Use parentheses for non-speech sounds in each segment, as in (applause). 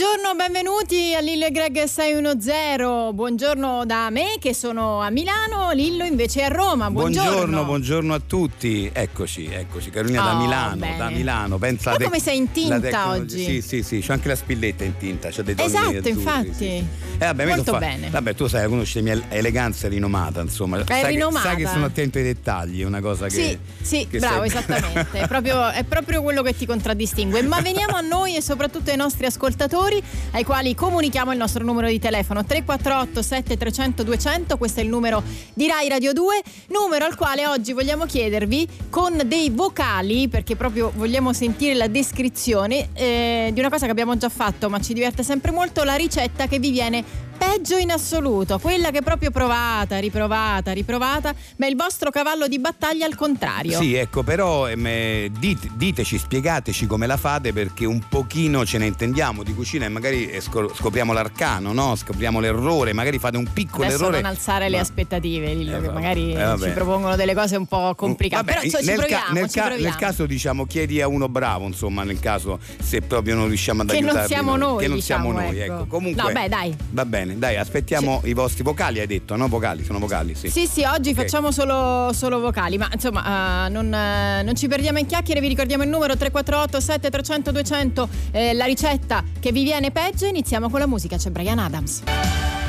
Buongiorno, benvenuti a Lillo e Greg 610. Buongiorno da me che sono a Milano, Lillo invece è a Roma. Buongiorno. Buongiorno, buongiorno a tutti. Eccoci, eccoci. Carolina da Oh, Milano, bene. da Milano. Pensa Ma te- come sei in tinta oggi? Sì, sì, sì, c'ho anche la spilletta in tinta, c'ho dei toni Esatto, azzurri, infatti. sì. Eh, vabbè, Molto fa- bene. Vabbè, tu sai, conosci la mia eleganza rinomata, insomma. È sai, rinomata. Che, sai che sono attento ai dettagli, è una cosa che Sì, sì, che bravo, sai- esattamente. È proprio, è proprio quello che ti contraddistingue. Ma veniamo a noi e soprattutto ai nostri ascoltatori, ai quali comunichiamo il nostro numero di telefono 348 7300 200. Questo è il numero di Rai Radio 2, numero al quale oggi vogliamo chiedervi con dei vocali, perché proprio vogliamo sentire la descrizione eh, di una cosa che abbiamo già fatto, ma ci diverte sempre molto, la ricetta che vi viene peggio in assoluto, quella che proprio provata, riprovata, riprovata, ma è il vostro cavallo di battaglia al contrario. Sì, ecco, però ehm, eh, dit- diteci, spiegateci come la fate perché un pochino ce ne intendiamo di cucina e magari scopriamo l'arcano, no? Scopriamo l'errore, magari fate un piccolo Adesso errore. non alzare le Ma- aspettative, Lillo, Eh, che vabbè. magari Eh, ci propongono delle cose un po' complicate. Vabbè, Però ci, ci nel, ca- proviamo, nel ci ca- nel caso diciamo chiedi a uno bravo, insomma, nel caso se proprio non riusciamo ad Che non siamo noi, che non diciamo, siamo noi, ecco. ecco. Comunque No, beh, dai. Va bene, dai, aspettiamo i vostri vocali, hai detto, no? Vocali, sono vocali, sì. Sì, sì, oggi Ok. facciamo solo, solo vocali, ma insomma eh, non, eh, non ci perdiamo in chiacchiere, vi ricordiamo il numero 348 7300 200, eh, la ricetta che vi viene peggio, iniziamo con la musica, c'è Brian Adams.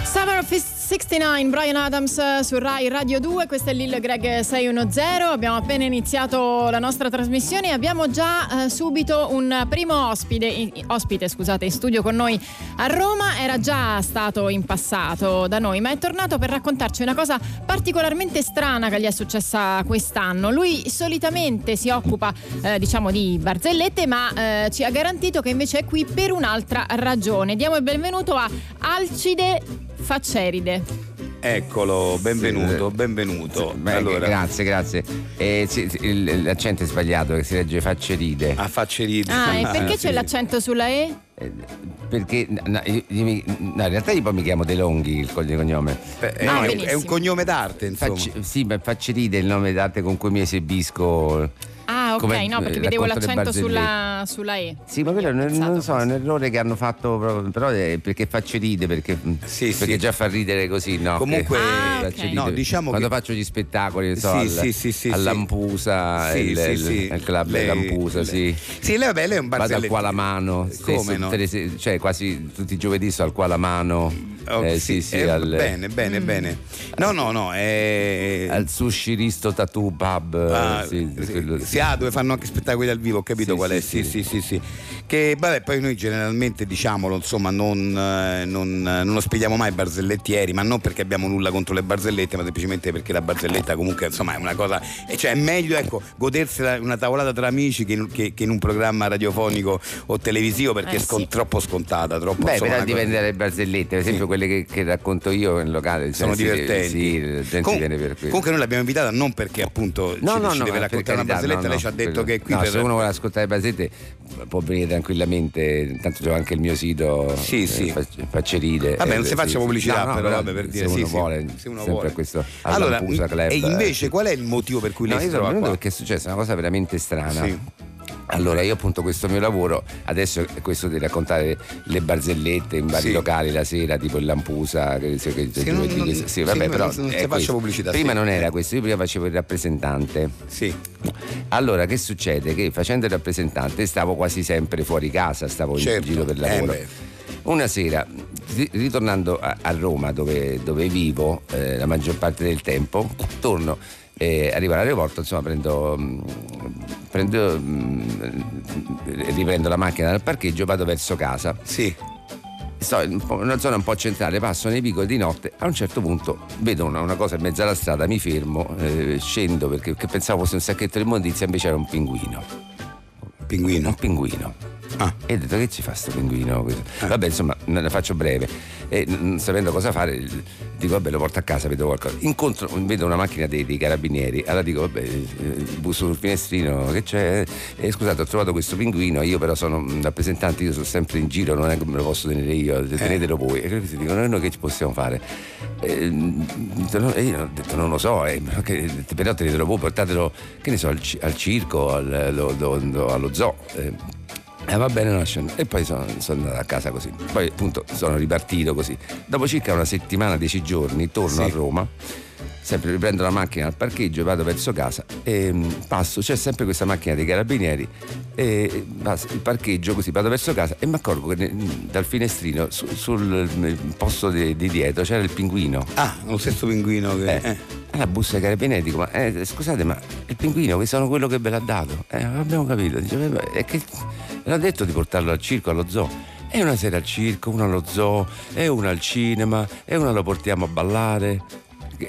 Summer of 69, Brian Adams eh, su Rai Radio 2, questo è Lil Greg 610, abbiamo appena iniziato la nostra trasmissione e abbiamo già eh, subito un primo ospite, ospite scusate, in studio con noi a Roma, era già stato in passato da noi, ma è tornato per raccontarci una cosa particolarmente strana che gli è successa quest'anno. Lui solitamente si occupa eh, diciamo di barzellette, ma eh, ci ha garantito che invece è qui per un'altra ragione. Diamo il benvenuto a Alcide Facceride. Eccolo, benvenuto, Sì, benvenuto. Beh, allora, Grazie, grazie. Eh, sì, sì, l'accento è sbagliato, che si legge facceride. a facce ridere. Ah, e perché sì. c'è l'accento sulla E? Eh, Perché no, io- io no, in realtà io poi mi chiamo De Longhi il cognome. Eh, Ah, no, è, benissimo. è un cognome d'arte, insomma. Facci- sì, ma facceride è il nome d'arte con cui mi esibisco. Ok, Come, no, perché eh, vedevo l'accento sulla, sulla E. Sì, ma quello non, non so, è un errore che hanno fatto proprio, però è perché faccio ride, perché, Sì, perché sì. già fa ridere così, no? Comunque- Ah, faccio ok. ridere. No, diciamo Quando che- faccio gli spettacoli, so, Sì, al, sì, sì, sì, a sì. Lampusa, Sì, il, sì, il- sì. il club Lei- Lampusa, sì. Sì, lei, vabbè, lei è un Vado al barzelletto. qua la mano, Come stesso, no? le cioè quasi tutti i giovedì sto al qua la mano. Oh, eh, sì, sì, eh, al, Bene, bene, Mm. bene. No, no, no, è... al sushi Risto Tattoo Pub. eh, Ah, sì, sì, quello- sì, ah, dove fanno anche spettacoli dal vivo, ho capito Sì, qual sì, è. Sì, sì. sì, sì, sì. Che vabbè, poi noi generalmente diciamolo, insomma, non, eh, non, eh, non ospitiamo mai barzellettieri, ma non perché abbiamo nulla contro le barzellette, ma semplicemente perché la barzelletta comunque insomma è una cosa. Cioè è meglio ecco, godersela una tavolata tra amici che in, che- che in un programma radiofonico o televisivo perché Eh, è scon- sì. troppo scontata, troppo Beh, insomma, però una cosa- dipende dalle barzellette, per esempio Sì. Quelle che, che racconto io in locale sono sì, divertenti. Sì, la gente Com- viene per quello. comunque noi l'abbiamo invitata non perché appunto ci, ci deve ma per raccontare una barzelletta, no, lei no, ci ha detto quello- che è qui no, per se uno vuole ascoltare le barzellette può venire tranquillamente, tanto c'ho anche il mio sito Sì, sì. fac- facceride. Vabbè, non eh, si faccia sì. pubblicità, No, no, però, vabbè, per dire se sì, uno sì, vuole, se uno vuole. questo Allora, Club, e invece eh. qual è il motivo per cui No, lei io si trova qua? perché è successa una cosa veramente strana. Sì. Allora, io appunto questo mio lavoro, adesso è questo di raccontare le barzellette in vari Sì. locali la sera, tipo il Lampusa, che, che, che Sì, non- che- sì, vabbè, sì, però non- ti faccio questo. pubblicità, Prima sì. non era questo, io prima facevo il rappresentante. Sì. Allora, che succede? Che facendo il rappresentante stavo quasi sempre fuori casa, stavo Certo. in giro per Eh, lavoro. beh. Una sera, ri- ritornando a, a Roma, dove, dove vivo eh, la maggior parte del tempo, torno, eh, arrivo all'aeroporto, insomma, prendo, mm, prendo, mm, riprendo la macchina dal parcheggio, vado verso casa. Sì. Sto in una zona un po' centrale, passo nei vicoli di notte, a un certo punto vedo una, una cosa in mezzo alla strada, mi fermo, eh, scendo perché, perché pensavo fosse un sacchetto di immondizia, invece era un pinguino. Pinguino. Un pinguino. Ah. E ho detto che ci fa sto pinguino? Questo? Vabbè, insomma, ne faccio breve. E non sapendo cosa fare, dico vabbè lo porto a casa, vedo qualcosa. Incontro, vedo una macchina dei, dei carabinieri, allora dico vabbè, eh, busso sul finestrino, che c'è? E scusate, ho trovato questo pinguino, io però sono un rappresentante, io sono sempre in giro, non è che me lo posso tenere io, tenetelo voi. E questi dicono, noi che ci possiamo fare? E, no, e io ho detto non lo so, eh, però tenetelo voi, portatelo, che ne so, al, al circo, al, lo- lo- lo- allo zoo. eh. Eh, va bene, no, scendo. e poi sono, sono andato a casa così. Poi appunto sono ripartito così. Dopo circa una settimana, dieci giorni, torno Sì. a Roma. Sempre riprendo la macchina al parcheggio, vado verso casa e mm, passo, c'è sempre questa macchina dei carabinieri e passo il parcheggio così, vado verso casa e mi accorgo che ne- dal finestrino su- sul eh, posto di, di dietro c'era il pinguino. Ah, lo stesso pinguino che. Eh. eh. Alla busta ai carabinieri dico, ma eh, scusate, ma il pinguino che sono quello che ve l'ha dato? Eh, abbiamo capito. Dice, "Eh, beh, è che l'ha detto di portarlo al circo, allo zoo. E una sera al circo, una allo zoo, e una al cinema, e una lo portiamo a ballare.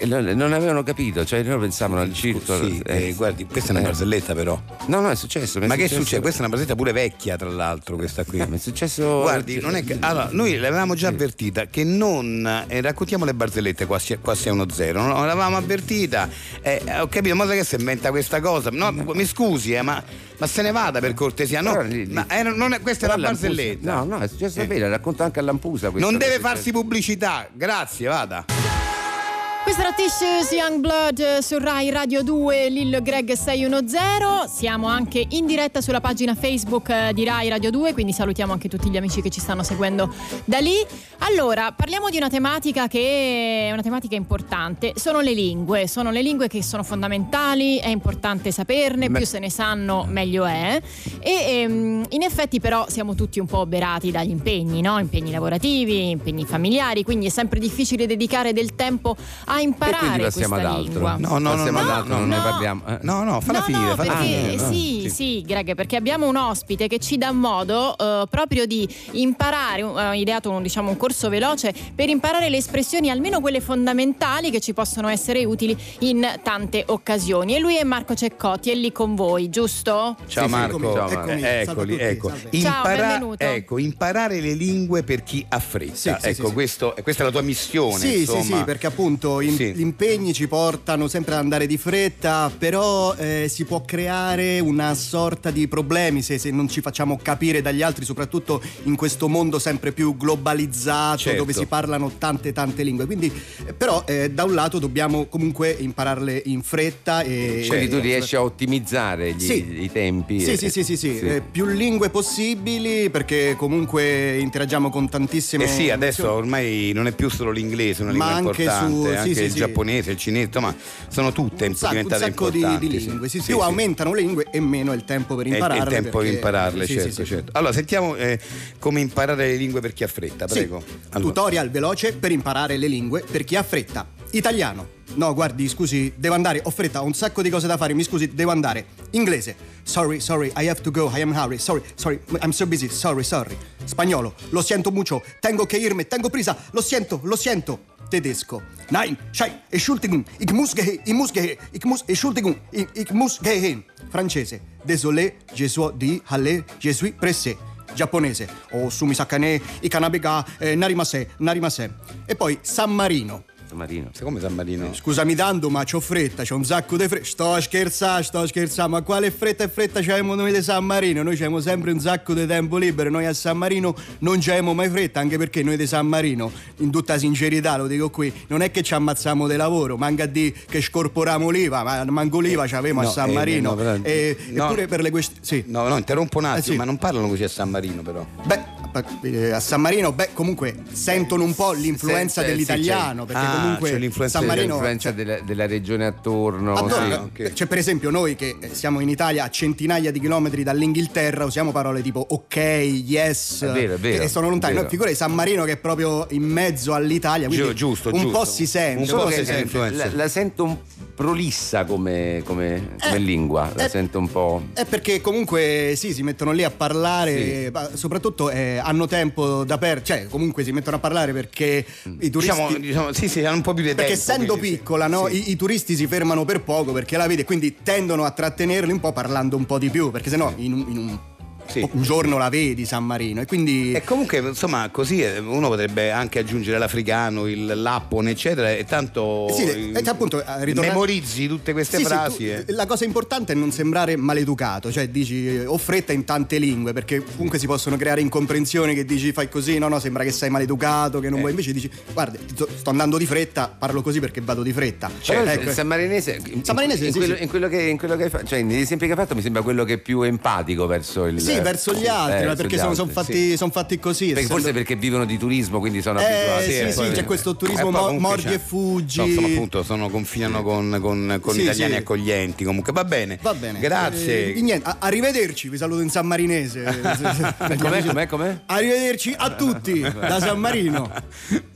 Non avevano capito, cioè loro pensavano al circo. Sì, eh, eh, guardi, questa è una eh. barzelletta però. No, no, è successo. mi Ma è che successo- succede? Questa è una barzelletta pure vecchia, tra l'altro, questa qui. Eh, è successo. Guardi, non è che. Allora, noi l'avevamo già avvertita che non. eh, raccontiamo le barzellette qua, si- qua 610. No? L'avevamo avvertita. eh, ho capito, ma che si inventa questa cosa? No, mi scusi, ma, ma se ne vada per cortesia. No, lì- lì- ma non è- questa è Lampusa- barzelletta. No, no, è successo davvero, racconto anche a Lampusa questo non deve è successo. farsi pubblicità. Grazie, vada. Questo era Tissues Young Blood eh, su Rai Radio 2 Lil Greg 610. Siamo anche in diretta sulla pagina Facebook eh, di Rai Radio 2, quindi salutiamo anche tutti gli amici che ci stanno seguendo da lì. Allora, parliamo di una tematica che è una tematica importante. Sono le lingue, sono le lingue che sono fondamentali, è importante saperne, più se ne sanno meglio è. E ehm, in effetti però siamo tutti un po' oberati dagli impegni, no? Impegni lavorativi, impegni familiari, quindi è sempre difficile dedicare del tempo a E imparare quindi questa passiamo ad altro. lingua. No, no, no, Passiamo no, ad altro, no, non ne no. parliamo. eh. No, no, falla no, finire, no, falla perché finire. sì, sì, Greg, perché abbiamo un ospite che ci dà modo eh, proprio di imparare, ha ideato un, diciamo, un corso veloce per imparare le espressioni, almeno quelle fondamentali che ci possono essere utili in tante occasioni. E lui è Marco Ceccotti, è lì con voi, giusto? Ciao Sì, sì, Marco, eccomi, Ciao, eccomi. Marco. A eccoli, tutti, ecco. salve. Ciao, benvenuto. ecco, imparare le lingue per chi ha fretta. Sì, sì, ecco, sì, sì. questo- questa è la tua missione. Sì, insomma. sì, sì, perché appunto in- Sì. gli impegni ci portano sempre ad andare di fretta, però eh, si può creare una sorta di problemi se, se non ci facciamo capire dagli altri, soprattutto in questo mondo sempre più globalizzato, Certo. dove si parlano tante tante lingue. Quindi, eh, però, eh, da un lato dobbiamo comunque impararle in fretta e. Quindi tu riesci a ottimizzare gli- Sì. i tempi. Sì, e- sì, sì, sì, sì. Eh, più lingue possibili perché comunque interagiamo con tantissime Eh sì, adesso ormai non è più solo l'inglese, una Ma lingua anche importante, su- sì, anche sì, il sì. giapponese, il cinese, insomma, sono tutte un sacco, un diventate sacco di, importanti. di lingue. Sì, più aumentano le lingue e meno è il tempo per impararle. È il tempo perché- per impararle, certo, certo. Allora, sentiamo eh, come imparare le lingue per chi ha fretta, prego. Allora. Tutorial veloce per imparare le lingue per chi ha fretta. Italiano. No, guardi, scusi, devo andare, ho fretta, ho un sacco di cose da fare, mi scusi, devo andare. Inglese. Sorry, sorry, I have to go, I am hurry. Sorry, sorry, I'm so busy, sorry, sorry. Spagnolo. Lo siento mucho, tengo che irme, tengo prisa, lo siento, lo siento. Tedesco. Nein, schei, Entschuldigung, ich muss gehen, ich muss gehen, ich muss, Entschuldigung, ich, ich muss gehen. Francese. Désolé, je suis di, halle, je suis pressé. Giapponese. Oh, sumisakane, ikanabiga, eh, narimase, narimase. E poi San Marino. Marino. Come San Marino? Scusami tanto, ma c'ho fretta, c'ho un sacco di fretta. Sto a scherzare, sto a scherzare, ma quale fretta e fretta c'abbiamo noi di San Marino? Noi c'abbiamo sempre un sacco di tempo libero, noi a San Marino non c'abbiamo mai fretta, anche perché noi di San Marino, in tutta sincerità lo dico qui, non è che ci ammazziamo di lavoro, manca di che scorporiamo l'IVA, ma manco l'IVA c'avevamo no, a San eh, Marino. no, però- E- no. Eppure per le questioni... Sì. No, no, interrompo un attimo, Eh, sì. ma non parlano così a San Marino però. Beh, eh, a San Marino, beh, comunque sentono un po' l'influenza Sì, sì, dell'italiano, c'è- perché Ah, comunque c'è l'influenza San Marino L'influenza della, della regione attorno. Attorno, sì. ok. Cioè, per esempio, noi che eh, siamo in Italia a centinaia di chilometri dall'Inghilterra usiamo parole tipo ok, yes, È vero, è vero, e sono lontani. No, figura di San Marino che è proprio in mezzo all'Italia, quindi Giu- giusto, un giusto. po' si sente. Un po' si sente. la, la sento un prolissa come, come- come Eh, lingua, la eh, sento un po'. È perché comunque sì, si mettono lì a parlare, Sì. soprattutto eh, hanno tempo da perdere, cioè comunque si mettono a parlare perché i turisti... Diciamo, diciamo, sì, sì, hanno un po' più di tempo. Perché essendo quindi piccola, no, Sì. i, i turisti si fermano per poco perché la vede, quindi tendono a trattenerli un po' parlando un po' di più, perché sennò in in un Sì, un giorno la vedi San Marino e quindi E comunque, insomma, così eh, uno potrebbe anche aggiungere l'africano, il l'appone, eccetera, e tanto Sì, eh, e appunto, eh, ritornando- memorizzi tutte queste Sì, sì, frasi. tu- e- la cosa importante è non sembrare maleducato, cioè dici eh, ho fretta in tante lingue, perché comunque si possono creare incomprensioni che dici fai così, no, no, sembra che sei maleducato, che non Eh. vuoi, invece dici guarda, sto andando di fretta, parlo così perché vado di fretta. Però Ecco. il San Marinese, in, San Marinese, in sì, quello, sì. in quello che, in quello che hai fatto, cioè negli esempi che hai fatto mi sembra quello che è più empatico verso il Sì, verso gli altri, eh, ma verso perché sono, son altri, fatti, sì. son fatti così. Perché forse perché vivono di turismo, quindi sono Eh, abituati. sì, e sì, c'è questo turismo e poi mo- mordi e fuggi. no, insomma, appunto, sono, confinano con, con, con italiani accoglienti. Comunque, va bene. Va bene. Grazie. Eh, niente, a- arrivederci, vi saluto in San Marinese. (laughs) Com'è, com'è, com'è? Arrivederci a tutti (laughs) da San Marino.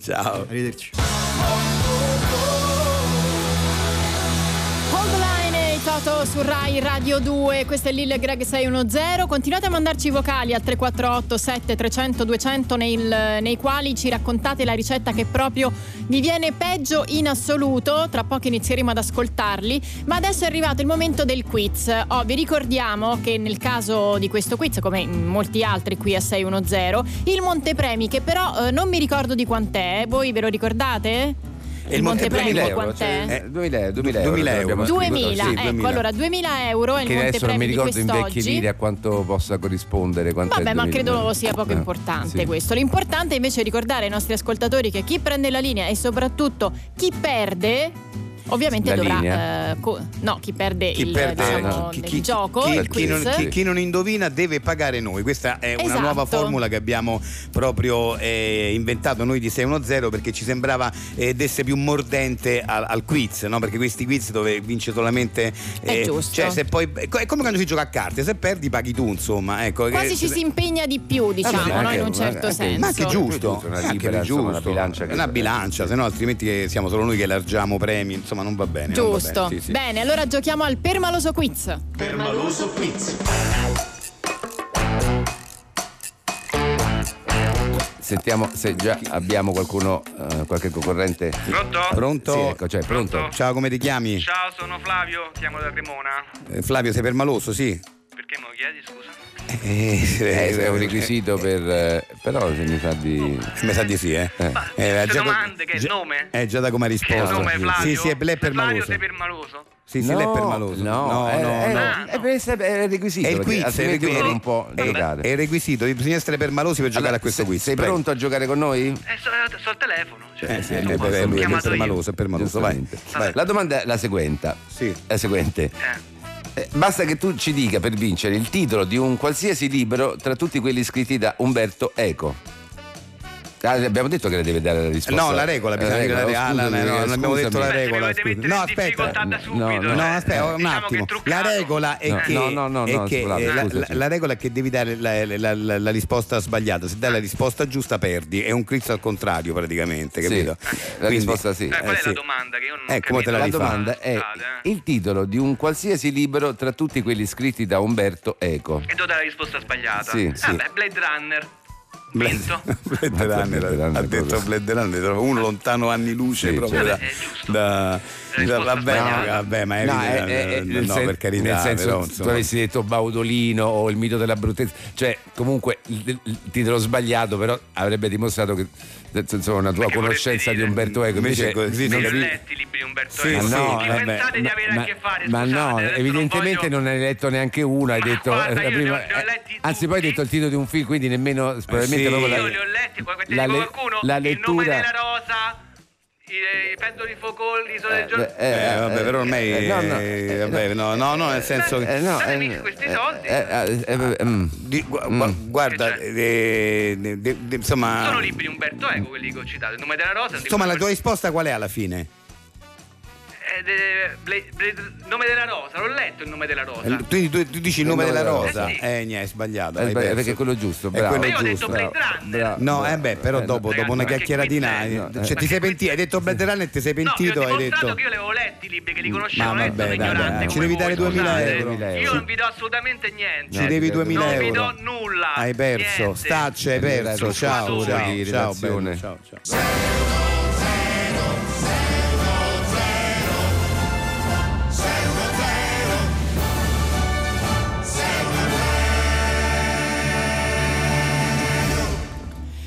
Ciao. Arrivederci. Toto su Rai Radio 2, questo è Lil Greg 610. Continuate a mandarci i vocali al 348 7300 200 nel- nei quali ci raccontate la ricetta che proprio vi viene peggio in assoluto. Tra poco inizieremo ad ascoltarli, ma adesso è arrivato il momento del quiz. Oh, vi ricordiamo che nel caso di questo quiz, come in molti altri qui a 610, il montepremi che però eh, non mi ricordo di quant'è, voi ve lo ricordate? E il montepremi montepremi 2000 euro, quant'è? cioè, 2000, 2000 euro. 2000 abbiamo euro. scritto, 2000, sì, ecco 2000. allora 2000 euro è il Che adesso non mi ricordo in vecchi quest'oggi. lire a quanto possa corrispondere. Vabbè, ma 2000. credo sia poco Eh, importante sì. questo. L'importante invece è ricordare ai nostri ascoltatori che chi prende la linea e soprattutto chi perde. Ovviamente La dovrà. linea? eh, co- no, chi perde, Chi il, perde diciamo, chi, il chi- gioco, chi- il chi quiz. non, chi- chi non indovina deve pagare noi. Questa è una Esatto. nuova formula che abbiamo proprio eh, inventato noi di 610 perché ci sembrava eh, desse più mordente al, al quiz, no? Perché questi quiz dove vince solamente. È giusto. Cioè, se poi, è come quando si gioca a carte, se perdi paghi tu, insomma. Ecco, Quasi che- ci si impegna di più, diciamo, sì, no? anche- in un certo anche- senso. Ma anche giusto, Una anche libera, giusto. insomma, una bilancia che- Una bilancia, se no altrimenti siamo solo noi che elargiamo premi, insomma non va bene. non va Giusto. bene, sì, sì. Bene, allora giochiamo al permaloso quiz. Permaloso quiz. Sentiamo se già abbiamo qualcuno, eh, qualche concorrente. Pronto? Pronto? Sì, ecco, cioè, pronto. Pronto? Ciao, come ti chiami? Ciao, sono Flavio, chiamo da Cremona. Eh, Flavio, sei permaloso, sì? Perché me lo chiedi, scusa? Eh, Eh, è un requisito per. eh, però se mi sa di. Mi sa di sì, eh. Eh. Eh, già- domande, che è il nome? Eh, già da come risposto. il nome è Flavio? Sì, sì, è, è Se Flavio permaloso. sei permaloso? Sì, sì, lei è permaloso. No, no, è, no, è- no. Ah, è- è- è il requisito. È il quiz, è il altrimenti requisito. uno non può È- giocare. È il requisito, bisogna essere permalosi per giocare Allora, a questo se- quiz. Sei Prego. pronto a giocare con noi? Eh, sto, sto al telefono. Cioè, Eh, sì, eh, beh, ho lui è permaloso, è permaloso, vai. Vai. La domanda è la seguente. Sì. La seguente. Eh. Eh, basta che tu ci dica per vincere il titolo di un qualsiasi libro tra tutti quelli scritti da Umberto Eco. Ah, abbiamo detto che le deve dare la risposta. No, la regola, bisogna dire la regola. scusami, no, non abbiamo detto la regola. mettere No, aspetta. subito, No, eh. no, No, aspetta, un Diciamo che è attimo. La regola è No, che, no, no, no, è no, che, Flavio, eh, la, scusaci. la- la regola è che devi dare la, la- la- la risposta sbagliata. Se dai la risposta giusta, perdi. È un quiz al contrario, praticamente, Sì, capito? la risposta sì. Eh, qual è sì. la domanda? Che io non Eh, come te la capito. La domanda è Scusate, eh. il titolo di un qualsiasi libro tra tutti quelli scritti da Umberto Eco. E do dare la risposta sbagliata. Sì, ah, sì. beh, Blade Runner. Blade, Vinto. (laughs) Blade Runner, Blade Runner, ha detto proprio. Blade Runner, uno lontano anni luce Sì, proprio certo. da, vabbè, sbagliata. vabbè, ma è No, evidente, è- è- no, nel sen- per carità, nel senso però, tu avessi detto Baudolino o il mito della bruttezza cioè comunque il, il titolo sbagliato però avrebbe dimostrato che insomma una tua conoscenza di? Umberto Eco Invece così non Io ho i libri di Umberto Sì, Eco. sì, quindi vabbè. pensate di avere ma, a che fare. ma scusate, no, adesso non evidentemente voglio- non hai letto neanche uno, hai detto guarda, li ho- prima- li ho eh, anzi poi hai detto il titolo di un film, quindi nemmeno probabilmente sì. proprio la, Io li ho letti, qua- ti la le- qualcuno, la il nome lettura della rosa, i, i pendoli focoli, l'isola del giorno. eh, Eh, vabbè, però ormai eh, no, no, eh, eh, vabbè, no, no, no, nel senso che eh, no, eh, questi eh, soldi. eh, eh, eh, di- gu- gu- guarda, eh, insomma, Sono libri di Umberto Eco quelli che ho citato. Il nome della rosa. insomma, la tua risposta qual è alla fine? Eh, de- Bla- Bla- nome della rosa, l'ho letto il nome della rosa. Eh, Tu, tu- tu dici il nome della rosa? Eh, sì. Eh, niente, è sbagliato. Eh, perso. perché è quello giusto, È bravo. quello Ma io ho detto giusto. Blade Runner. bravo. No, eh beh, però Eh, dopo, ragazzi, dopo una chiacchieratina, è? eh, No, cioè, ti sei pentito, hai detto Blade Runner, ti sei No, pentito, ho hai dimostrato detto. che io le avevo letti i libri che li conoscevo, Ma non è stato vabbè, dai, ignorante dai, ci devi dare voi, 2000 scusate. euro. Io non vi do assolutamente niente. Ci No, devi ti 2000 non euro. vi do nulla. Hai perso, staccia, hai perso. Ciao, ciao, ciao, ciao, ciao.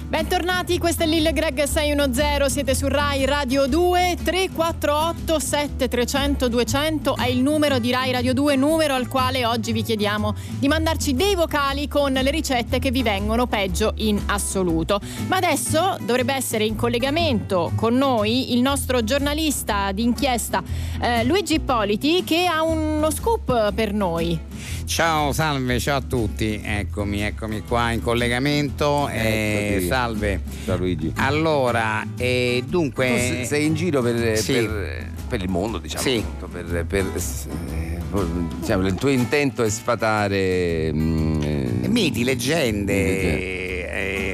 Bentornati, questo è Lille Greg 610, siete su Rai Radio 2 348 7300 200 è il numero di Rai Radio 2, numero al quale oggi vi chiediamo di mandarci dei vocali con le ricette che vi vengono peggio in assoluto. Ma adesso dovrebbe essere in collegamento con noi il nostro giornalista d'inchiesta eh, Luigi Ippoliti che ha uno scoop per noi. Ciao, salve, ciao a tutti. Eccomi, eccomi qua in collegamento. Eh, Eccoti. salve. Ciao Luigi. Allora, eh, Tu dunque. se- sei in giro per, Sì. per- per il mondo, diciamo, Sì. appunto, per, per, eh, diciamo, il tuo intento è sfatare mm, eh, Miti, leggende. Leggende.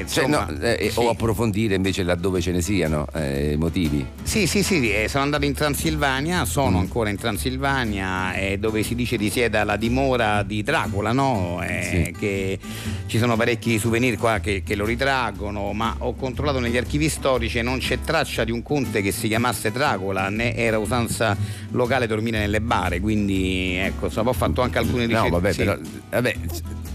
Eh, cioè, insomma, no, eh, sì. o approfondire invece laddove ce ne siano eh, motivi. Sì, sì, sì, eh, sono andato in Transilvania, sono ancora in Transilvania, eh, dove si dice risieda la dimora di Dracula, no? Eh, Sì. Che ci sono parecchi souvenir qua che, che lo ritraggono, ma ho controllato negli archivi storici e non c'è traccia di un conte che si chiamasse Dracula, né era usanza locale dormire nelle bare, quindi ecco, insomma, ho fatto anche alcune ricerche. No, vabbè, sì. però vabbè,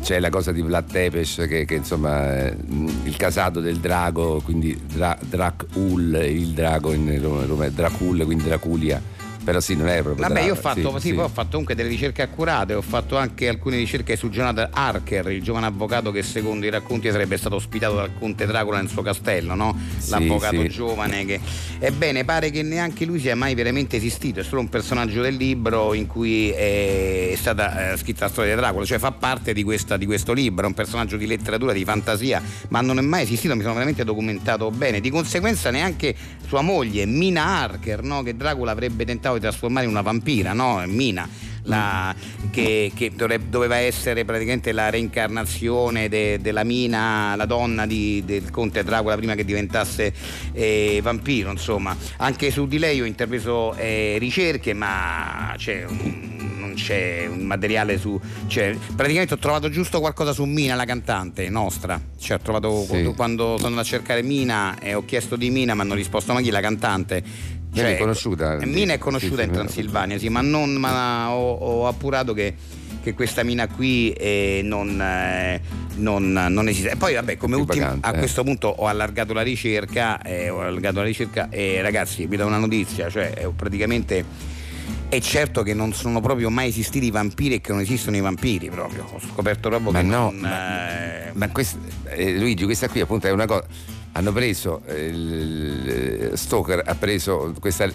c'è la cosa di Vlad Tepes che, che, insomma eh, il casato del drago, quindi Dra- Dracul, il drago in Roma, Dracul, quindi Draculia. Però sì, non è proprio Vabbè, io ho fatto, sì, sì, ho fatto comunque delle ricerche accurate, ho fatto anche alcune ricerche su Jonathan Harker, il giovane avvocato che secondo i racconti sarebbe stato ospitato dal conte Dracula nel suo castello, no? L'avvocato giovane che... Ebbene, pare che neanche lui sia mai veramente esistito, è solo un personaggio del libro in cui è stata eh, scritta la storia di Dracula, cioè fa parte di, questa- di questo libro, è un personaggio di letteratura, di fantasia, ma non è mai esistito, mi sono veramente documentato bene. Di conseguenza neanche sua moglie, Mina Harker, no? che Dracula avrebbe tentato di trasformare in una vampira, no? Mina. la- che, che doveva essere praticamente la reincarnazione de- della Mina, la donna di- del conte Dracula prima che diventasse eh, vampiro, insomma. Anche su di lei ho intrapreso eh, ricerche, ma c'è un- non c'è un materiale su. Cioè, praticamente ho trovato giusto qualcosa su Mina, la cantante nostra. Cioè, ho trovato Sì. quando, sono andato a cercare Mina e ho chiesto di Mina, mi hanno risposto: ma chi la cantante? Mina è conosciuta? Mina è conosciuta Sì, in Transilvania, sì, ma non ma ho, ho appurato che, che questa mina qui eh, non, eh, non- non esiste. E poi, vabbè, come ultimo, a eh. questo punto ho allargato la ricerca, eh, ho allargato la ricerca e ragazzi, vi do una notizia, cioè praticamente. È certo che non sono proprio mai esistiti i vampiri e che non esistono i vampiri proprio. Ho scoperto proprio Ma che no, non, ma, eh, ma quest- eh, Luigi, questa qui appunto è una cosa. Hanno preso eh, il Stoker ha preso questa,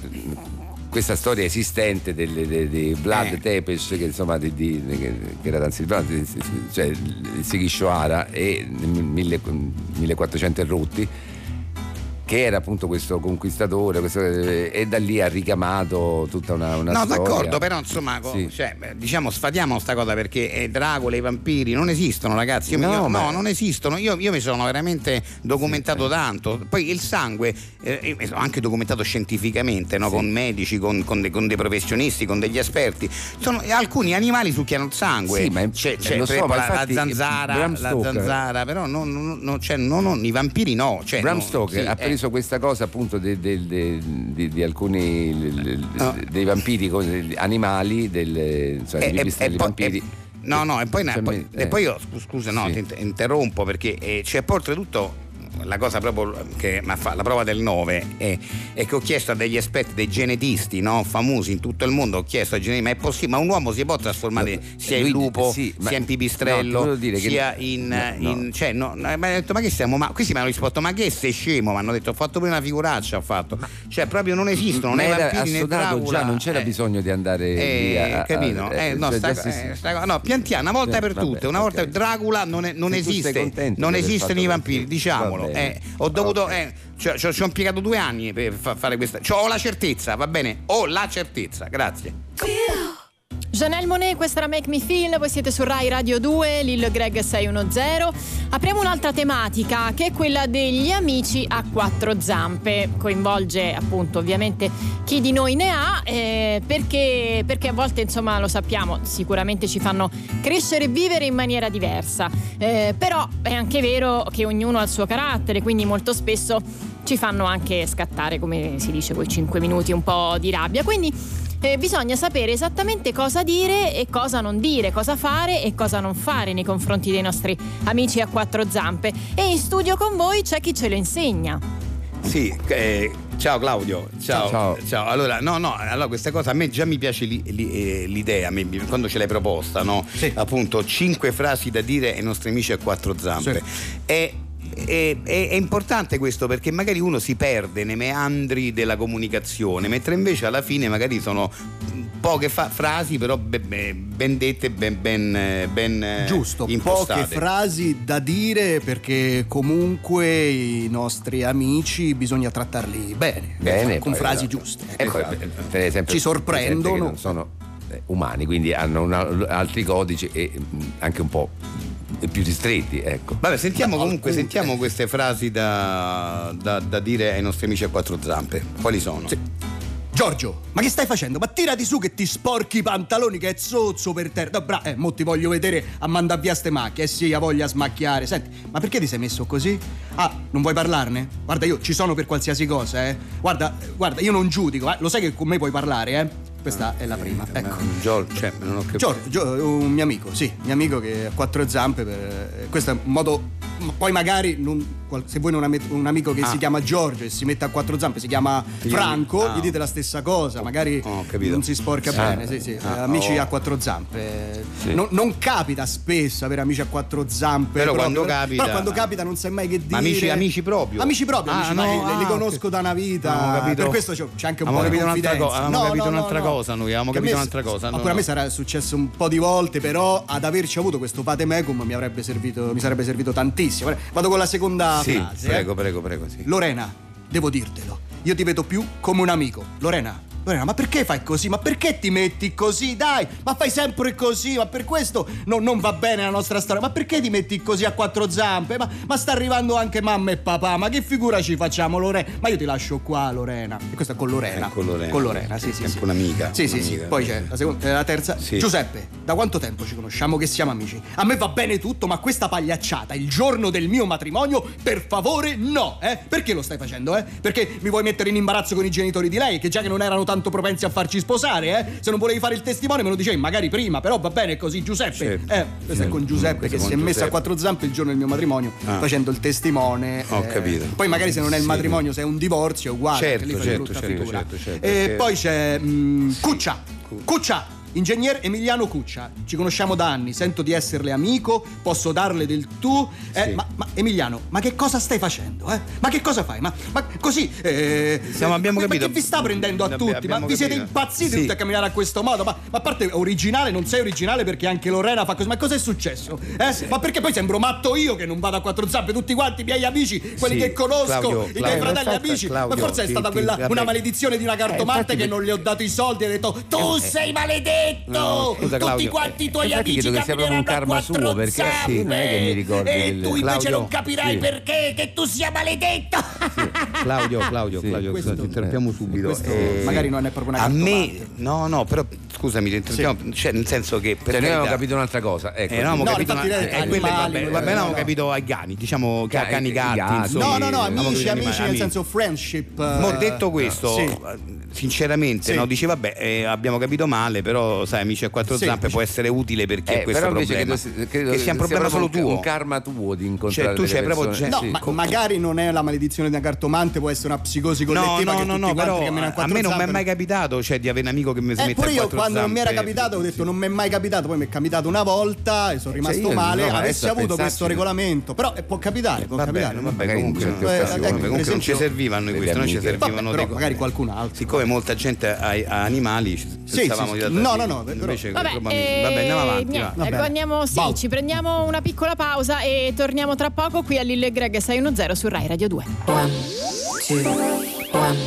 questa storia esistente di Vlad Eh. Tepes che insomma di, di- che, era Transilvano, cioè il Sighishoara e nel mille- 1400 e rotti che era appunto questo conquistatore questo- e da lì ha ricamato tutta una, una No, storia. d'accordo, però insomma, Sì. cioè, diciamo sfatiamo sta cosa perché eh, Dracula e i vampiri non esistono, ragazzi. Io mi- No, io- ma- no, non esistono. Io, io mi sono veramente documentato tanto. Poi il sangue, eh, mi sono anche documentato scientificamente, no? Sì. con medici, con, con dei, con dei professionisti, con degli esperti. Sono- alcuni animali succhiano il sangue. Sì, ma è- c'è, eh, c'è, so, la, la infatti zanzara, Bram la zanzara, però non, non- non- cioè, no, no, i vampiri no. Cioè, Bram Stoker sì, ha eh. Preso questa cosa appunto de- de- de- di, di alcuni l- l- Ah. dei vampiri animali del, insomma, E- e- e vampiri e- no, no, e poi, Cioè, poi- e eh. poi io, scu- scusa, no, Sì. ti int- interrompo perché eh, c'è poi oltretutto la cosa proprio che mi fa la prova del 9 è, è che ho chiesto a degli esperti, dei genetisti no, famosi in tutto il mondo, ho chiesto ai genetisti, ma è possibile, ma un uomo si può trasformare No, sia in Luigi, lupo, sì, ma- sia in no, pipistrello, volevo dire che- sia in, no, no. in- cioè, no, no, ma ho detto, ma che stiamo, ma questi mi hanno risposto, ma che sei scemo? Mi hanno detto, ho fatto pure una figuraccia, ho fatto. Cioè, proprio non esistono, né vampiri né Dracula. già, non c'era eh. bisogno di andare Eh, lì a- a- capito? eh, Eh, no, cioè, sta- si- eh, sta- no, pian piano, una volta Eh, per tutte, una volta. Dracula non, è- non esiste, non esistono fatto i vampiri, diciamolo. Va bene. eh. ho dovuto, Ok. eh, cioè, ci ho- ci ho impiegato due anni per fa- fare questa. Cioè, ho la certezza, va bene? Ho la certezza, grazie. Janelle Monet, questa era Make Me Feel, voi siete su Rai Radio 2, Lil Greg 610. Apriamo un'altra tematica che è quella degli amici a quattro zampe. Coinvolge appunto ovviamente chi di noi ne ha, eh, perché, perché a volte insomma lo sappiamo, sicuramente ci fanno crescere e vivere in maniera diversa. Eh, però è anche vero che ognuno ha il suo carattere, quindi molto spesso ci fanno anche scattare, come si dice, quei 5 minuti un po' di rabbia. Quindi eh, bisogna sapere esattamente cosa dire e cosa non dire, cosa fare e cosa non fare nei confronti dei nostri amici a quattro zampe. E in studio con voi c'è chi ce lo insegna. Sì, eh, ciao Claudio. Ciao. Ciao. Ciao. Allora, no, no, allora questa cosa a me già mi piace li- li- eh, l'idea, mi- quando ce l'hai proposta, no? Sì. Appunto, cinque frasi da dire ai nostri amici a quattro zampe. È, è- è- è importante questo perché magari uno si perde nei meandri della comunicazione, mentre invece alla fine magari sono poche fa- frasi, però be- be- ben dette, ben, ben, ben eh, Giusto, impostate. poche frasi da dire perché comunque i nostri amici bisogna trattarli bene, Bene, con poi, frasi esatto. giuste. E poi, Esatto. per- per esempio, Ci sorprendono. sono eh, umani, quindi hanno una- altri codici e mh, anche un po' più ristretti, ecco. Vabbè, sentiamo No, comunque alcune- sentiamo queste frasi da, da- da dire ai nostri amici a quattro zampe. Quali sono? Sì. Giorgio, ma che stai facendo? Ma tirati su che ti sporchi i pantaloni che è zozzo per terra. No, bra- eh, mo ti voglio vedere a mandare via ste macchie. Eh sì, ha voglia a smacchiare. Senti, ma perché ti sei messo così? Ah, non vuoi parlarne? Guarda, io ci sono per qualsiasi cosa, eh. Guarda, guarda, io non giudico, eh. Lo sai che con me puoi parlare, eh. Questa è la prima. Eh, Ecco. Giorgio, cioè, non ho capito. Giorgio, un mio amico, sì, mio amico che ha quattro zampe. Per, eh, questo è un modo. Poi magari, non- se voi non avete un amico che Ah. si chiama Giorgio e si mette a quattro zampe, si chiama. Franco, Ah. gli dite la stessa cosa, magari Oh, non si sporca Sì. bene. Sì, sì. Ah, eh, amici oh. a quattro zampe. Non, non capita spesso avere amici a quattro zampe. Però proprio, quando capita- Però quando capita non sai mai che dire. Amici- amici proprio? Amici proprio, Ah, amici, no, li, li ah, conosco da una vita. Capito- Per questo c'è, anche un po' di capito un'altra confidenza. co- avevamo capito un'altra cosa noi, avevamo capito me- un'altra cosa, Ma no, pure a me no. sarà successo un po' di volte, però ad averci avuto questo Patemecum mi avrebbe servito, mi sarebbe servito tantissimo. Vado con la seconda Sì, frase. eh. prego, prego, prego, sì. Lorena, devo dirtelo, io ti vedo più come un amico. Lorena, Lorena, ma perché fai così? Ma perché ti metti così? Dai, ma fai sempre così, ma per questo no- non va bene la nostra storia. Ma perché ti metti così a quattro zampe? Ma, ma sta arrivando anche mamma e papà, ma che figura ci facciamo, Lorena? Ma io ti lascio qua, Lorena. E questa è con Lorena. È con Lorena. Con Lorena, sì, sì. È sì. un'amica, Sì, sì, sì. Poi c'è la, seconda, eh, la terza. Sì. Giuseppe, da quanto tempo ci conosciamo che siamo amici? A me va bene tutto, ma questa pagliacciata, il giorno del mio matrimonio, per favore, no, eh? Perché lo stai facendo, eh? Perché mi vuoi mettere in imbarazzo con i genitori di lei, che già che non erano tanto propensi a farci sposare, eh? Se non volevi fare il testimone me lo dicevi magari prima, però va bene così, Giuseppe. Certo. Eh, questo è con Giuseppe che si è messo a quattro zampe il giorno del mio matrimonio, Ah. facendo il testimone. Ho eh, capito. Poi magari se non è il Sì. matrimonio, se è un divorzio, è uguale. Certo, certo, certo, certo, certo, E perché- poi c'è mm, Cuccia. Cuccia. Ingegner Emiliano Cuccia, ci conosciamo da anni, sento di esserle amico, posso darle del tu. Eh, Sì. ma, ma, Emiliano, ma che cosa stai facendo? Eh? Ma che cosa fai? Ma, ma così. Eh, Siamo- abbiamo ma, capito. Ma che vi sta prendendo a Abbi- tutti? Ma vi siete capito. impazziti Sì. tutti a camminare a questo modo? Ma, a parte originale, non sei originale perché anche Lorena fa così. Ma cosa è successo? Eh? Ma perché poi sembro matto io che non vado a quattro zampe, tutti quanti i miei amici, quelli Sì, che conosco, Claudio, i miei fratelli amici. Claudio, ma forse è ti- stata ti- quella, vabbè. una maledizione di una cartomante infatti che non le ho dato i soldi e ha detto Tu sei maledetto! No, scusa, Tutti quanti i tuoi Infatti amici credo che sia proprio un karma quattro suo, perché sì, non è che mi ricordi E del- tu invece Claudio, non capirai sì. perché che tu sia maledetto! Claudio, Claudio, Sì. Claudio, Questo- ti interrompiamo subito. questo Eh, magari non è proprio una A me, cartomante. no, no, però scusami, ti interrompiamo, cioè, nel senso che per Cioè, noi avevamo capito un'altra cosa. Ecco, Eh, no, avevamo No, capito una- eh, animali, vabbè, vabbè, avevamo capito ai gani, diciamo che a Ca- cani i gatti. No, no, no, amici, amici, nel senso friendship. Mo' eh, detto questo, sì. eh, sinceramente, Sì. no, dice vabbè, eh, abbiamo capito male, però sai, amici a quattro Sì, zampe dice- può essere utile per chi Eh, ha questo problema. credo, credo che sia un problema solo proprio un- tuo. Un karma tuo di incontrare Cioè, tu c'hai proprio persone. No, Sì, ma magari non è la maledizione di una cartomante, può essere una psicosi No, collettiva no, no, no, quanti però a a me non mi è zampe. mai capitato cioè, di avere un amico che mi si Eh, mette pure a io quando non mi era zampe. capitato ho detto non mi è mai capitato, poi mi è capitato una volta e sono rimasto io- male, no, ma avessi avuto questo regolamento, però eh, può capitare, può capitare. comunque, non- Eh, non ci esempio- serviva a noi questo, noi ci servivano però magari qualcun altro. Siccome molta gente ha, ha animali, Sì, pensavamo sì, sì. No, no, no, invece Vabbè, probabilmente- eh, vabbè, andiamo avanti. va. Ecco, andiamo, sì, Bau. ci prendiamo una piccola pausa e torniamo tra poco qui a Lille Greg 610 su Rai Radio 2. One, two, one,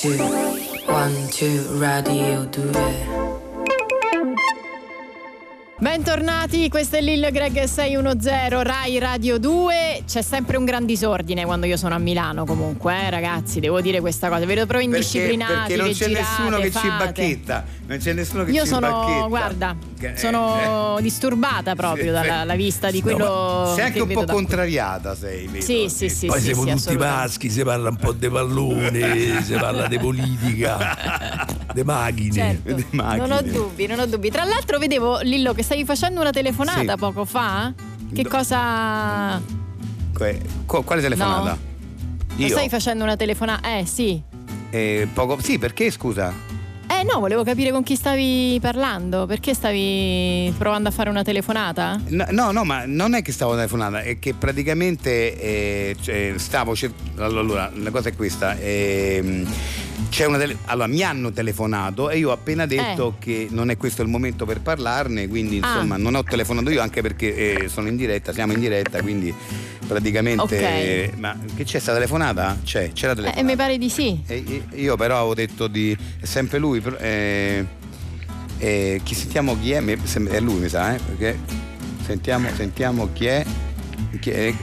two, one, two, Radio 2. Bentornati, questo è Lil Greg 610 Rai Radio 2. C'è sempre un gran disordine quando io sono a Milano, comunque, eh, ragazzi. Devo dire questa cosa. Vedo proprio Perché, indisciplinati. perché non che c'è girate, nessuno che ci fate. bacchetta. Non c'è nessuno che Io ci sono, bacchetta. guarda, Che- eh, sono (laughs) disturbata proprio Sì, dalla sì. la vista di No, quello Sei anche che un vedo po' contrariata, sei. vedo. Sì, sì, sì. Poi sì, siamo sì, tutti maschi, si parla un po' di pallone, (laughs) si parla di politica, di macchine. Certo, macchine. non ho dubbi, non ho dubbi. Tra l'altro vedevo Lillo che stavi facendo una telefonata Sì. poco fa. Che Do- cosa Que- qu- Quale telefonata? Non Io? stai facendo una telefonata? Eh, sì. Eh, poco... Sì, perché scusa? Eh no, volevo capire con chi stavi parlando. Perché stavi provando a fare una telefonata? No, no, no, ma non è che stavo telefonando, è che praticamente eh, cioè, stavo cer- allora, la cosa è questa. una tele- allora, mi hanno telefonato e io ho appena detto che non è questo il momento per parlarne, quindi Eh. Ah. insomma non ho telefonato io anche perché eh, sono in diretta, siamo in diretta, quindi praticamente... Ok. eh, ma che c'è sta telefonata? C'è, c'è la Eh, telefonata. mi pare di sì. Io- però avevo detto di. È sempre lui. eh, eh, chi sentiamo chi è? È lui, mi sa, eh? Perché sentiamo, sentiamo chi è. Chi è,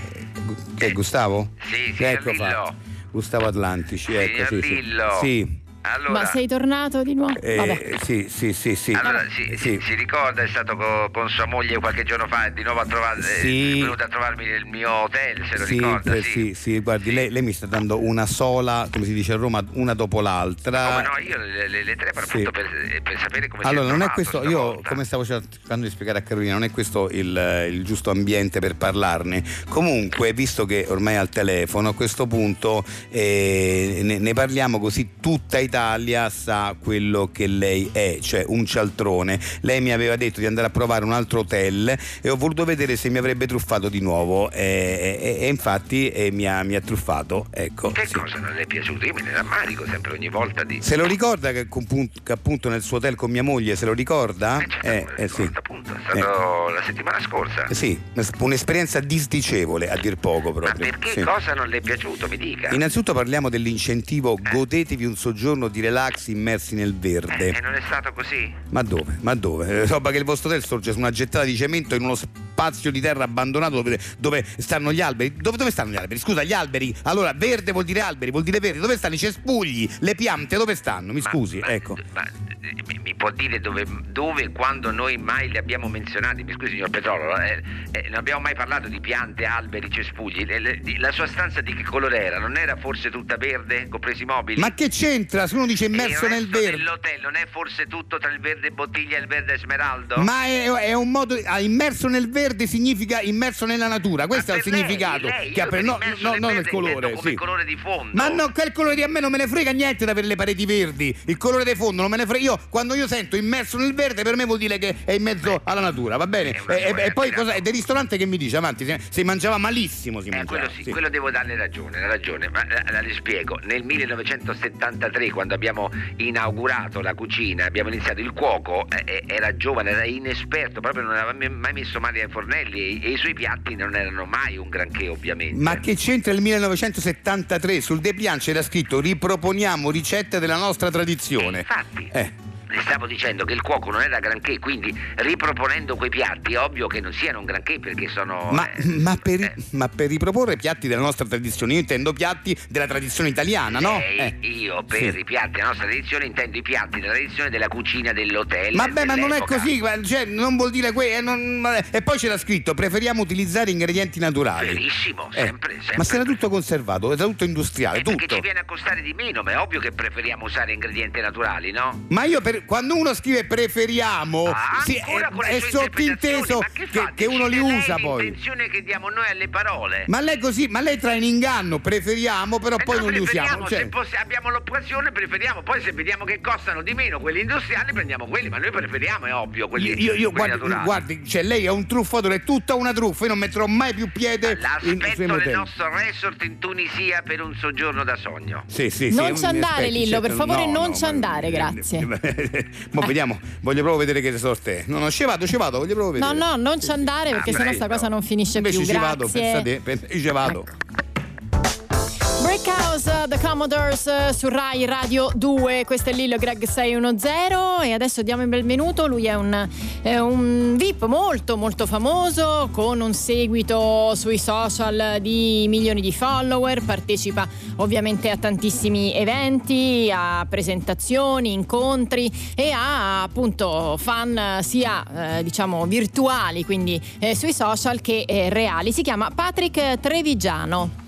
chi è Gustavo? Sì, signor ecco fatto. Gustavo Atlantici, ecco, sì, sì. Sì. Allora, Ma sei tornato di nuovo? eh, Vabbè. sì, sì, sì, sì. allora si, Sì. si ricorda, è stato co- con sua moglie qualche giorno fa, di nuovo a trovare, Sì. è venuto a trovarmi nel mio hotel, se lo Sì, ricorda, eh, sì, sì, guardi, lei, lei mi sta dando una sola, come si dice a Roma, una dopo l'altra. Come no, io le, le, le tre per, Sì. appunto per, per sapere come Allora, si non è questo, io stavolta. come stavo cercando di spiegare a Carolina, non è questo il, il giusto ambiente per parlarne. Comunque, visto che ormai è al telefono, a questo punto eh, ne, ne parliamo così tutta Italia sa quello che lei è, cioè un cialtrone. Lei mi aveva detto di andare a provare un altro hotel e ho voluto vedere se mi avrebbe truffato di nuovo e, e- e infatti eh, mi, ha, mi ha truffato. Ecco, Che sì. cosa non le è piaciuto? Io me ne rammarico sempre ogni volta di... Se lo ricorda che, che appunto nel suo hotel con mia moglie, se lo ricorda? Eh, certo, Eh, eh, sì. appunto, è stato la settimana scorsa. Eh Sì, un'esperienza disdicevole a dir poco Ma proprio. perché Sì. cosa non le è piaciuto? Mi dica. Innanzitutto parliamo dell'incentivo godetevi un soggiorno di relax immersi nel Eh, verde. e non è stato così? Ma dove? Ma dove? Eh, Roba che il vostro hotel sorge su una gettata di cemento in uno spazio di terra abbandonato dove, dove stanno gli alberi. Dove, dove stanno gli alberi? Scusa, gli alberi. Allora, verde vuol dire alberi, vuol dire verde. Dove stanno i cespugli? Le piante dove stanno? Mi Ma- scusi, ma- ecco. ma, mi, mi può dire dove, dove e quando noi mai li abbiamo menzionati? Mi scusi, signor Petrolo, eh, eh, non abbiamo mai parlato di piante, alberi, cespugli. Le- le- la sua stanza di che colore era? Non era forse tutta verde, compresi i mobili? Ma che c'entra se uno dice immerso nel verde? dell'hotel non è forse tutto tra il verde bottiglia e il verde smeraldo? Ma è, è un modo. ah, immerso nel verde significa immerso nella natura. Questo è il per lei, significato. lei, che ha per no, no, non il verde colore. come sì. colore di fondo. Ma no, quel colore di a me non me ne frega niente da avere le pareti verdi. Il colore di fondo non me ne frega. Io quando io sento immerso nel verde, per me vuol dire che è in mezzo alla natura, va bene? E, e- e poi cosa? È del ristorante che mi dice avanti. Si, si mangiava malissimo. Si Eh, mangiava. quello sì, sì. quello devo darle ragione, la ragione, ma la, la- le spiego. Nel 1973, quando abbiamo inaugurato la cucina, abbiamo iniziato il cuoco, eh, eh, era giovane, era inesperto, proprio non aveva mai messo mani ai fornelli e, e i suoi piatti non erano mai un granché, ovviamente. Ma che c'entra il 1973? Sul Deplian c'era scritto riproponiamo ricette della nostra tradizione. Infatti. Eh. Le stavo dicendo che il cuoco non era granché, quindi riproponendo quei piatti è ovvio che non siano un granché perché sono... Ma, eh, ma per, eh, ma per riproporre piatti della nostra tradizione, io intendo piatti della tradizione italiana, no? Eh. Io per Sì. i piatti della nostra tradizione intendo i piatti della tradizione della cucina dell'hotel. Vabbè, ma non è così, cioè, non vuol dire que- eh, ma- E poi c'era scritto: preferiamo utilizzare ingredienti naturali. Verissimo, Eh, sempre, sempre. Ma se era tutto conservato, era tutto industriale, Eh, perché tutto. ci viene a costare di meno, ma è ovvio che preferiamo usare ingredienti naturali, no? Ma io per- quando uno scrive preferiamo, Ah, ancora è, è sottinteso che, che, che uno li usa poi. l'intenzione che diamo noi alle parole. Ma lei così, ma lei trae in inganno, preferiamo, però Eh poi no, non li usiamo. cioè. se possi- abbiamo l'occasione preferiamo, poi se vediamo che costano di meno quelli industriali prendiamo quelli, ma noi preferiamo, è ovvio, quelli, Io, io, io quelli guardi, naturali. guardi, cioè lei è un truffatore, è tutta una truffa, io non metterò mai più piede in L'aspetto del nostro resort in Tunisia per un soggiorno da sogno. Sì, sì, sì, Non ci andare, Lillo, per favore, no, non no, ci andare, grazie. (laughs) Mo vediamo, voglio proprio vedere che sorte è. No, no, ci vado, ci vado, voglio proprio No, vedere. no, non ci andare perché Ah, sennò sta cosa non finisce Invece più. ci vado, pensate, io ci vado. Breakout Heroes, The Commodores eh, su Rai Radio 2, questo è Lillo Greg 610 e adesso diamo il benvenuto, lui è un, è un VIP molto molto famoso con un seguito sui social di milioni di follower, partecipa ovviamente a tantissimi eventi, a presentazioni, incontri e ha appunto fan sia eh, diciamo virtuali, quindi eh, sui social che eh, reali. Si chiama Patrick Trevigiano.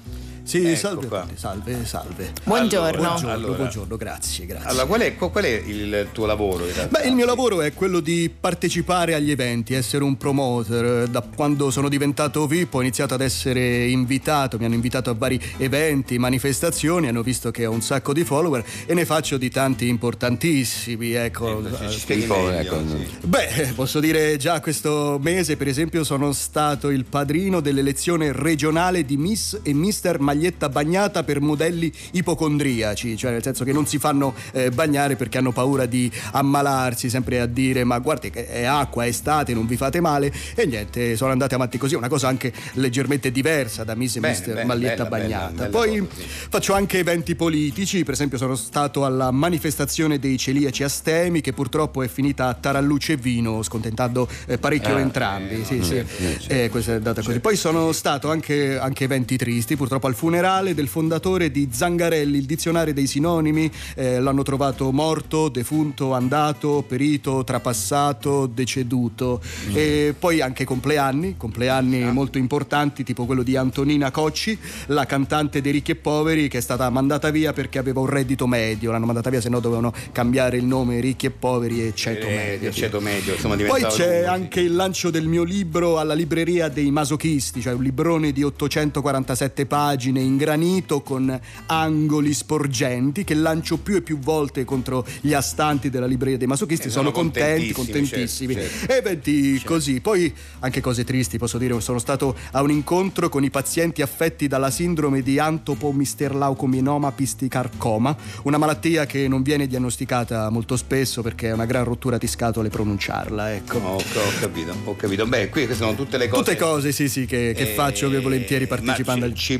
Sì, Ecco salve, salve, salve. Buongiorno. Buongiorno, Allora. buongiorno, grazie, grazie. Allora, qual è, qual è il tuo lavoro? Beh, il mio lavoro è quello di partecipare agli eventi, essere un promoter. Da quando sono diventato VIP ho iniziato ad essere invitato, mi hanno invitato a vari eventi, manifestazioni, hanno visto che ho un sacco di follower e ne faccio di tanti importantissimi, ecco. Ci- ci spieghi tipo, meglio, ecco, sì. Beh, posso dire già questo mese, per esempio, sono stato il padrino dell'elezione regionale di Miss e Mister Maglietta Bagnata per modelli ipocondriaci, cioè nel senso che non si fanno eh, bagnare perché hanno paura di ammalarsi, sempre a dire ma guardi che è acqua, è estate, non vi fate male e niente, sono andati avanti così, una cosa anche leggermente diversa da Miss Bene, Mister bene, Maglietta bella, bella, Bagnata. bella Poi cosa, sì. faccio anche eventi politici, per esempio sono stato alla manifestazione dei celiaci astemi che purtroppo è finita a taralluce e vino, scontentando eh, parecchio Ah, entrambi. sì, sì. certo. Eh, questa è andata così. Poi sono stato anche, anche eventi tristi, purtroppo al funerale del fondatore di Zangarelli, il dizionario dei sinonimi, eh, l'hanno trovato morto, defunto, andato, perito, trapassato, deceduto. Mm. E poi anche compleanni, compleanni Ah. molto importanti, tipo quello di Antonina Cocci, la cantante dei ricchi e poveri che è stata mandata via perché aveva un reddito medio, l'hanno mandata via se no dovevano cambiare il nome ricchi e poveri e ceto Eh, medio. ceto medio, insomma, Poi c'è lungo, sì. anche il lancio del mio libro alla libreria dei masochisti, cioè un librone di 847 pagine in granito con angoli sporgenti che lancio più e più volte contro gli astanti della libreria dei masochisti. Eh, sono, sono contenti, contentissimi, contentissimi. certo, Eventi così. Poi anche cose tristi, posso dire, sono stato a un incontro con i pazienti affetti dalla sindrome di antopomisterlaucominoma pisticarcoma, una malattia che non viene diagnosticata molto spesso perché è una gran rottura di scatole pronunciarla, ecco. Ho, ho capito, ho capito. Beh, qui sono tutte le cose. Tutte cose, sì, sì, che, che Eh, faccio che volentieri partecipando ma al ci, ci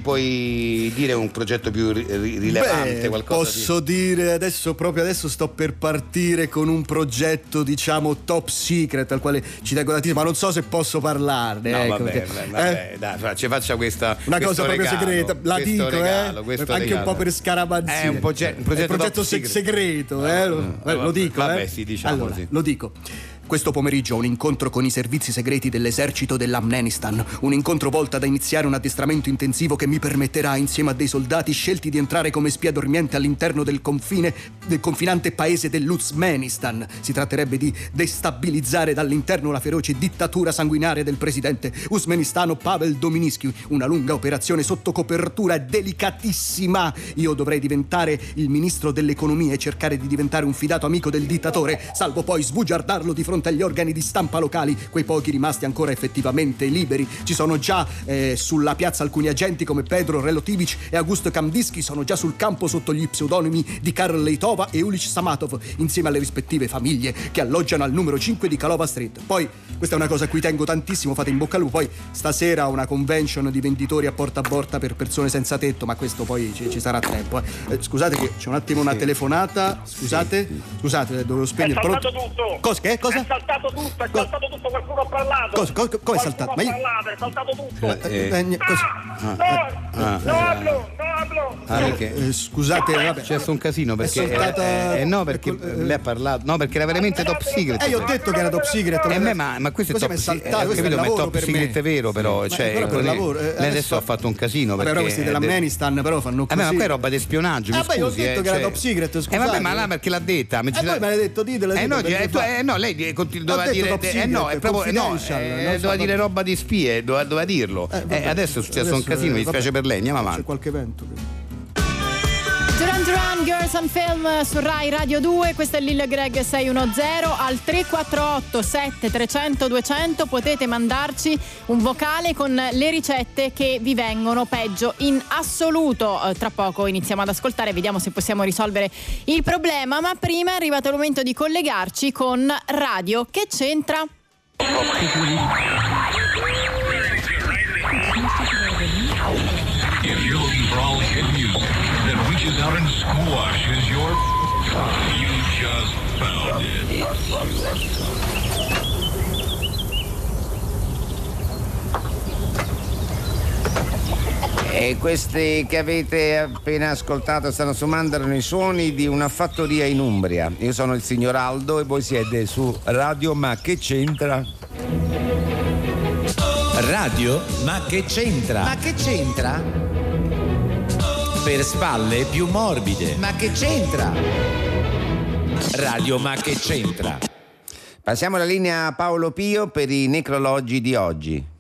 dire un progetto più ri- ri- rilevante? Beh, qualcosa posso dire adesso, proprio adesso sto per partire con un progetto, diciamo, top secret al quale ci tengo tantissimo, ma non so se posso parlarne. di... No, ecco, vabbè, perché- vabbè, eh? dai, ci faccia questa. Una cosa proprio regalo, segreta, la dico, regalo, eh? Anche regalo. un po' per scaramanzia. È un proge- un progetto un progetto se- segreto, eh? Lo, Ah, eh, lo vabbè, dico, vabbè, eh? sì, diciamo, allora, sì. lo dico. Questo pomeriggio ho un incontro con i servizi segreti dell'esercito dell'Afghanistan, un incontro volto ad iniziare un addestramento intensivo che mi permetterà, insieme a dei soldati scelti, di entrare come spia dormiente all'interno del confine del confinante paese dell'Uzmenistan. Si tratterebbe di destabilizzare dall'interno la feroce dittatura sanguinaria del presidente uzmenistano Pavel Dominischi, una lunga operazione sotto copertura delicatissima. Io dovrei diventare il ministro dell'economia e cercare di diventare un fidato amico del dittatore, salvo poi sbugiardarlo di fronte agli organi di stampa locali, quei pochi rimasti ancora effettivamente liberi. Ci sono già eh, sulla piazza alcuni agenti come Pedro Relotivic e Augusto Kambischi, sono già sul campo sotto gli pseudonimi di Karl Leitova e Ulich Samatov, insieme alle rispettive famiglie che alloggiano al numero 5 di Kalova Street. Poi, questa è una cosa a cui tengo tantissimo, fate in bocca al lupo. Poi, stasera una convention di venditori a porta a porta per persone senza tetto, ma questo poi ci, ci sarà tempo. eh. Eh, scusate che c'è un attimo una telefonata. Scusate, scusate, dovevo È spegnere. saltato Pronto? tutto! Cosa? Che? Cosa? È saltato tutto, è Co- saltato tutto, qualcuno ha parlato! Cosa? Co- co- come è saltato? Ma ha io- parlato, è saltato tutto! Eh, eh? Ah, no, no no hablo! Ah, perché? Eh, scusate, vabbè. C'è stato un casino perché. È saltata- eh, eh, no, perché eh, lei ha parlato. No, perché era veramente top secret. Eh, io ho detto che era top secret. Eh, ma, ma questo è top secret. eh, è capito, ma è top secret vero, però. Ma Cioè, lei, eh, adesso ha fatto un casino. Perché però questi eh, dell'Afghanistan però fanno Eh, così. ma qua è roba di spionaggio. mi Ah, beh, io ho detto eh, che era cioè- top secret, Eh, vabbè, scusate. ma là perché l'ha detta? Eh, ci- voi me l'avete detto, ditelo, Eh no, eh, eh, no, lei continu- doveva dire. eh, no, è proprio. No, eh, doveva dire roba di spie, doveva, doveva dirlo. Eh, Eh, vabbè, adesso è successo un adesso, casino, mi dispiace per lei, andiamo C'è avanti. qualche evento. che- Duran Duran Girls on Film su Rai Radio 2, questo è Lil Greg 610 al 348 7300 200 potete mandarci un vocale con le ricette che vi vengono peggio in assoluto. Eh, Tra poco iniziamo ad ascoltare, vediamo se possiamo risolvere il problema, ma prima è arrivato il momento di collegarci con Radio che c'entra. Squashes your. You just found it. E questi che avete appena ascoltato stanno su mandano i suoni di una fattoria in Umbria. Io sono il signor Aldo e voi siete su Radio Ma che c'entra? Radio? Ma che c'entra? Ma che c'entra? Per spalle più morbide. Ma che c'entra? Radio Ma che c'entra? Passiamo la linea a Paolo Pio per i necrologi di oggi.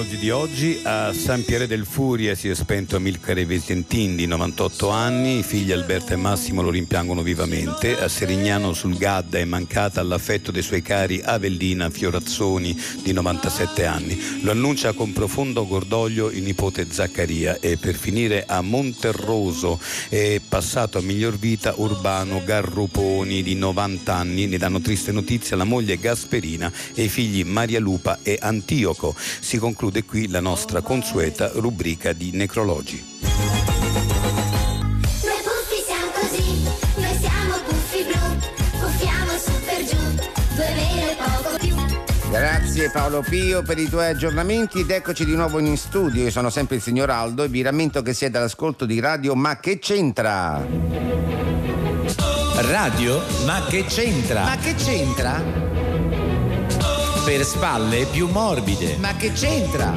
I necrologi di oggi. A San Piere del Furia si è spento Amilcare Visentin di 98 anni, i figli Alberto e Massimo lo rimpiangono vivamente. A Serignano sul Gadda è mancata all'affetto dei suoi cari Avellina Fiorazzoni di 97 anni. Lo annuncia con profondo cordoglio il nipote Zaccaria e per finire a Monterroso è passato a miglior vita Urbano Garruponi di 90 anni. Ne danno triste notizia la moglie Gasperina e i figli Maria Lupa e Antioco. Si conclude qui la nostra consueta rubrica di necrologi. Noi buffi siamo così, noi siamo buffi blu, buffiamo su per giù, due meno e poco più. Grazie Paolo Pio per i tuoi aggiornamenti ed eccoci di nuovo in studio. Io sono sempre il signor Aldo e vi rammento che siete all'ascolto di Radio Ma che c'entra? Radio? Ma che c'entra? Ma che c'entra? Per spalle più morbide. Ma che c'entra?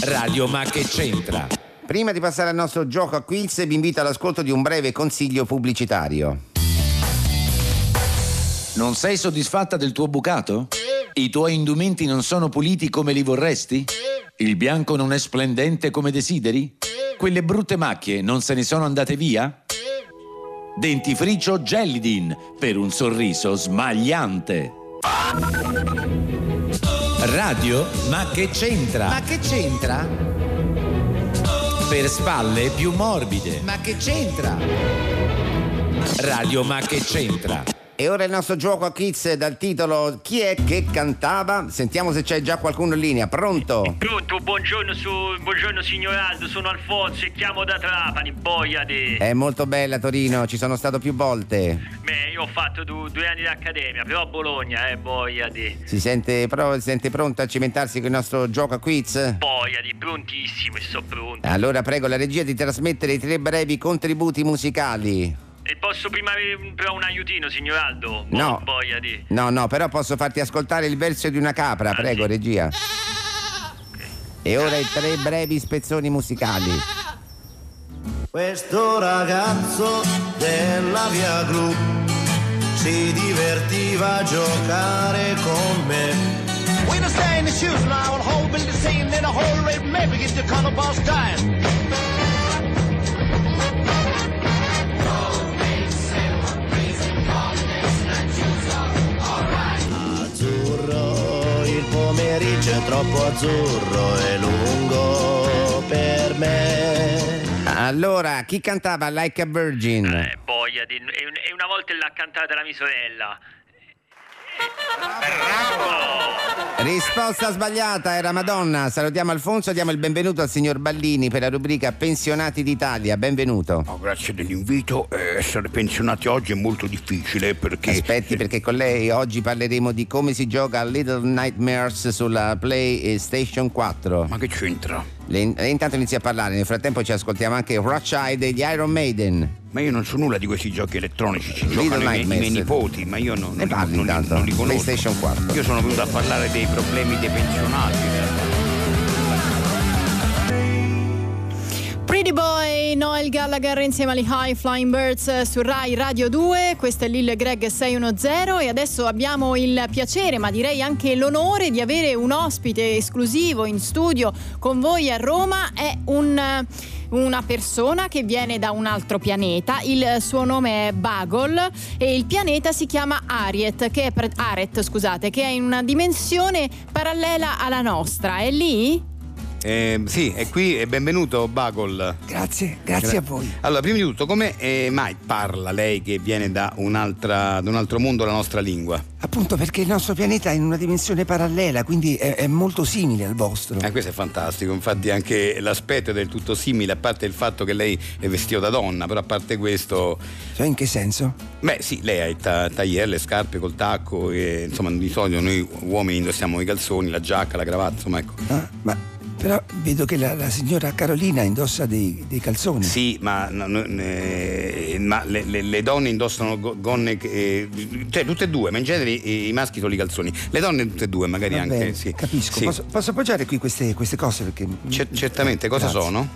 Radio Ma che c'entra? Prima di passare al nostro gioco a quiz vi invito all'ascolto di un breve consiglio pubblicitario. Non sei soddisfatta del tuo bucato? I tuoi indumenti non sono puliti come li vorresti? Il bianco non è splendente come desideri? Quelle brutte macchie non se ne sono andate via? Dentifricio Gelidin per un sorriso smagliante. Radio? Ma che c'entra? Ma che c'entra? Per spalle più morbide. Ma che c'entra? Radio Ma che c'entra? E ora il nostro gioco a quiz dal titolo Chi è che cantava? Sentiamo se c'è già qualcuno in linea. Pronto? Pronto, buongiorno, su, buongiorno signor Aldo, sono Alfonso e chiamo da Trapani, boia di... È molto bella Torino, ci sono stato più volte. Beh, io ho fatto du- due anni di accademia, però a Bologna, eh, boia di... Si sente, però, si sente pronto a cimentarsi con il nostro gioco a quiz? Boia di, prontissimo e so pronto. Allora prego la regia di trasmettere i tre brevi contributi musicali. E posso prima avere però un aiutino, signor Aldo? Bo- No. Boia di... No, no, però posso farti ascoltare il verso di una capra, prego regia. E ora i tre brevi spezzoni musicali. Questo ragazzo della via Gru si divertiva a giocare con me. We in the shoes now, and whole building scene in a whole rate, maybe get the color boss dying. Troppo azzurro e lungo per me. Allora, chi cantava Like a Virgin? Eh, boia di... E, un- e una volta l'ha cantata la mia sorella. Risposta sbagliata, era Madonna. Salutiamo Alfonso, diamo il benvenuto al signor Ballini per la rubrica Pensionati d'Italia. Benvenuto. Oh, grazie dell'invito. Eh, essere pensionati oggi è molto difficile perché. Aspetti perché con lei oggi parleremo di come si gioca a Little Nightmares sulla PlayStation 4. Ma che c'entra? Le, lei intanto inizia a parlare, nel frattempo ci ascoltiamo anche Rothschild degli Iron Maiden. Ma io non so nulla di questi giochi elettronici, ci Little giocano i miei, i miei nipoti, ma io non, Ne non, parli non, li- non li conosco. PlayStation 4. Io sono venuto a parlare dei problemi dei pensionati. Pretty Boy, Noel Gallagher insieme agli High Flying Birds su Rai Radio 2, questo è Lil Greg 610 e adesso abbiamo il piacere, ma direi anche l'onore di avere un ospite esclusivo in studio con voi a Roma, è un una persona che viene da un altro pianeta, il suo nome è Bagol e il pianeta si chiama Ariet, che è, Aret, scusate, che è in una dimensione parallela alla nostra. È lì? Eh, sì, è qui e benvenuto Bagol. Grazie, grazie a voi. Allora, prima di tutto, come eh, mai parla lei che viene da, un'altra, da un altro mondo la nostra lingua? Appunto perché il nostro pianeta è in una dimensione parallela, quindi è, è molto simile al vostro. Eh, questo è fantastico, infatti anche l'aspetto è del tutto simile, a parte il fatto che lei è vestito da donna, però a parte questo... Cioè in che senso? Beh sì, lei ha il ta- tagliere, le scarpe col tacco, e, insomma di solito noi uomini indossiamo i calzoni, la giacca, la cravatta, insomma ecco. Ah, ma però vedo che la, la signora Carolina indossa dei, dei calzoni. Sì, ma, no, no, eh, ma le, le- le donne indossano go- gonne, eh, cioè tutte e due, ma in genere i, i maschi sono i calzoni. Le donne tutte e due, magari Va anche. bene, sì. Capisco. Sì. Posso, posso appoggiare qui queste, queste cose? Perché... Cer- certamente, cosa Grazie. sono?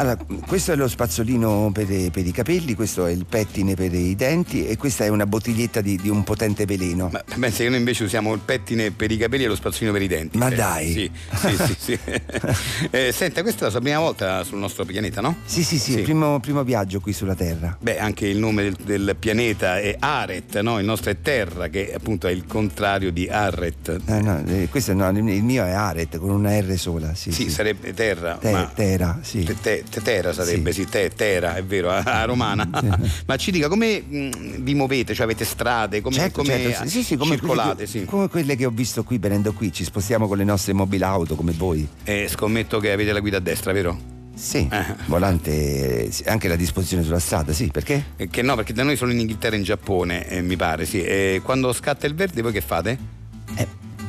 Allora, questo è lo spazzolino per, i- per i capelli, questo è il pettine per i denti e questa è una bottiglietta di, di un potente veleno. Ma pensa che noi invece usiamo il pettine per i capelli e lo spazzolino per i denti. Ma Eh, dai. Sì, sì, sì. sì. (laughs) Eh, senta, questa è la sua prima volta sul nostro pianeta, no? Sì, sì, sì, il primo, primo viaggio qui sulla Terra. Beh, anche il nome del, del pianeta è Aret, no? Il nostro è Terra, che appunto è il contrario di Arret. Eh, no, eh, questo no, il il mio è Aret con una R sola. Sì, Sì, sì. sarebbe Terra. Te- ma... Terra, sì. Te- te- te- Terra sarebbe, sì, te- Terra, è vero, a, romana. (laughs) Ma ci dica come mh, vi muovete? Cioè avete strade? Come, Certo, come certo, sì, sì, come circolate? quelle, Sì. come quelle che ho visto qui venendo qui, ci spostiamo con le nostre mobile auto come voi. Eh, scommetto che avete la guida a destra, vero? Sì, volante, eh, sì, anche la disposizione sulla strada, sì, perché? Eh, Che no, perché da noi sono in Inghilterra e in Giappone, eh, mi pare, sì. E quando scatta il verde, voi che fate?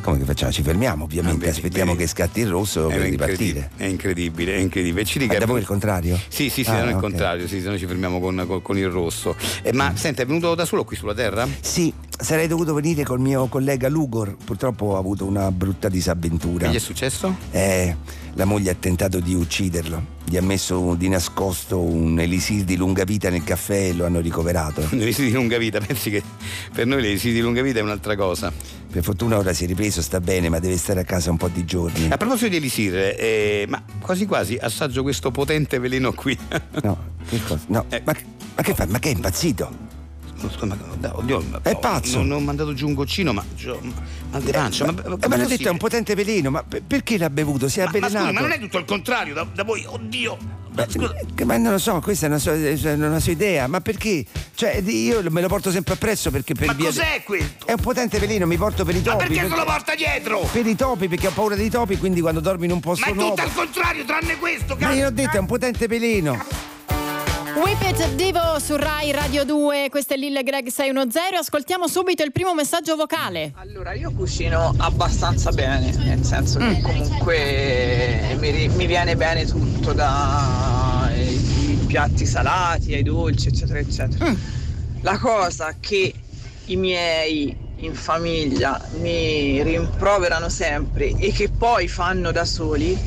Come che facciamo? Ci fermiamo ovviamente, Ah, vedi, aspettiamo vedi. che scatti il rosso per ripartire. è incredibile, è incredibile. Ci dica, Ma da voi il contrario? Sì, sì, sì, Ah, da noi il contrario, sì, se noi ci fermiamo con, con- con il rosso. Eh, ma senta, è venuto da solo qui sulla Terra? Sì, sarei dovuto venire col mio collega Lugor, purtroppo ho avuto una brutta disavventura. Che gli è successo? Eh, la moglie ha tentato di ucciderlo. Gli ha messo di nascosto un elisir di lunga vita nel caffè e lo hanno ricoverato. Le visite di lunga vita, pensi che per noi le visite di lunga vita è un'altra cosa. Per fortuna ora si è ripreso, sta bene, ma deve stare a casa un po' di giorni. A proposito di elisir, eh, ma quasi quasi assaggio questo potente veleno qui. No, che cosa? No, Eh. ma, ma che fa? Ma che è impazzito? Scusa, ma, oddio, ma- È pazzo. Non, non ho mandato giù un goccino, ma gio- mal di pancia. ma, Eh, ma, ma com'è l'ha detto è un potente veleno, ma per- perché l'ha bevuto? Si è Ma, ma avvelenato. scusi, ma non è tutto il contrario da, da voi, oddio. Ma scusa, Eh, Ma non lo so, questa è una sua, una sua idea, ma perché? Cioè, io me lo porto sempre appresso perché per ma cos'è questo? È un potente veleno, mi porto per i Ma topi. perché se lo porta dietro? Per i topi, perché ho paura dei topi, quindi quando dormi in un posto Ma è nuovo. tutto al contrario, tranne questo, Ma io ho detto, è un potente veleno. Whip It Divo su Rai Radio 2, questo è Lille Greg 610, ascoltiamo subito il primo messaggio vocale. Allora, io cucino abbastanza bene, nel senso che comunque mi, mi viene bene tutto, dai piatti salati ai dolci, eccetera, eccetera. La cosa che i miei in famiglia mi rimproverano sempre e che poi fanno da soli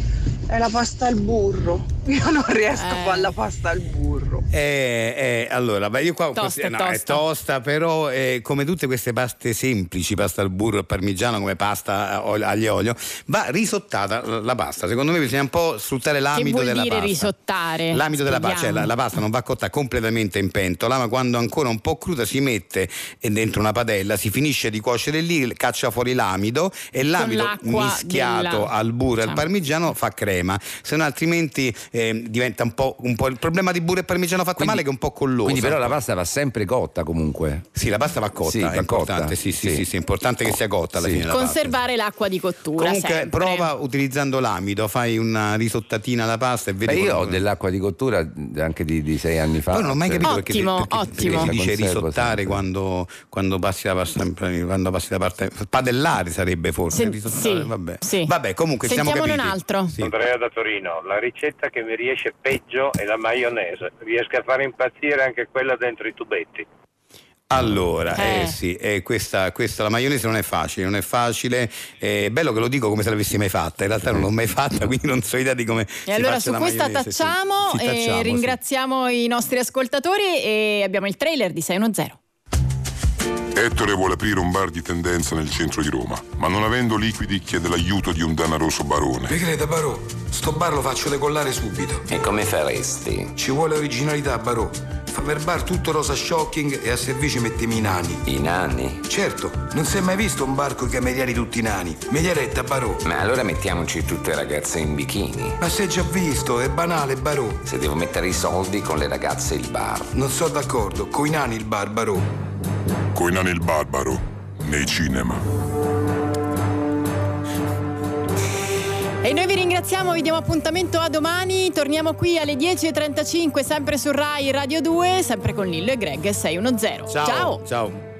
è la pasta al burro. Io non riesco a fare la pasta al burro. Eh, eh, allora, beh, io qua Tosta, no, tosta. è tosta, però eh, come tutte queste paste semplici, pasta al burro, al parmigiano, come pasta a- olio- e va risottata la- pasta. Secondo me bisogna un po' sfruttare Che l'amido vuol della dire pasta. risottare? L'amido della pasta, cioè la, Spieghiamo. la pasta non va cotta completamente in pentola, ma quando ancora un po' cruda si mette dentro una padella, si finisce di cuocere lì, caccia fuori l'amido e l'amido mischiato della- al burro e al parmigiano fa crema, se no altrimenti eh, diventa un po', un po' il problema di burro e parmigiano fatto male che è un po' colloso. quindi però un la pasta va sempre cotta comunque. Sì, la pasta va cotta, Sì, è importante, cotta. sì, sì, Sì. sì, sì, è importante che sia cotta alla Sì. fine la pasta. Conservare l'acqua di cottura. Comunque sempre. prova utilizzando l'amido, fai una risottatina alla pasta e vedi Beh, io ho dell'acqua di cottura anche di, di sei anni fa. Poi non ho mai capito perché, Ottimo, perché, ottimo. perché si dice La risottare quando, quando passi la pasta quando passi la parte padellare sarebbe forse Sì, risottare, sì, vabbè. sì. vabbè comunque Sentiamone siamo un capiti altro. Sì. Andrea da Torino, la ricetta che mi riesce peggio è la maionese. Riesco a fare impazzire anche quella dentro i tubetti. Allora, eh, Eh. sì, eh, questa, questa- la maionese non è facile, non è facile. È bello che lo dico come se l'avessi mai fatta. In realtà non l'ho mai fatta, (laughs) quindi non so idea di come. si E allora su la questa maionese, sì. tacciamo e tacciamo, sì. ringraziamo i nostri ascoltatori e abbiamo il trailer di 610. Ettore vuole aprire un bar di tendenza nel centro di Roma, ma non avendo liquidi chiede l'aiuto di un danaroso barone. Mi creda, Barò, sto bar lo faccio decollare subito. E come faresti? Ci vuole originalità, Barò. Fa per bar tutto rosa shocking e a servizio mettiamo i nani. I nani? Certo, non si è mai visto un bar con i camerieri tutti nani. Mediaretta, Barò. Ma allora mettiamoci tutte ragazze in bikini. Ma se già visto, è banale, Barò. Se devo mettere i soldi con le ragazze il bar. Non sono d'accordo, coi nani il bar, Barò. Coi nani il barbaro, nei cinema. E noi vi ringraziamo, vi diamo appuntamento a domani. Torniamo qui alle 10.35, sempre su Rai Radio 2, sempre con Lillo e Greg 610. Ciao. Ciao.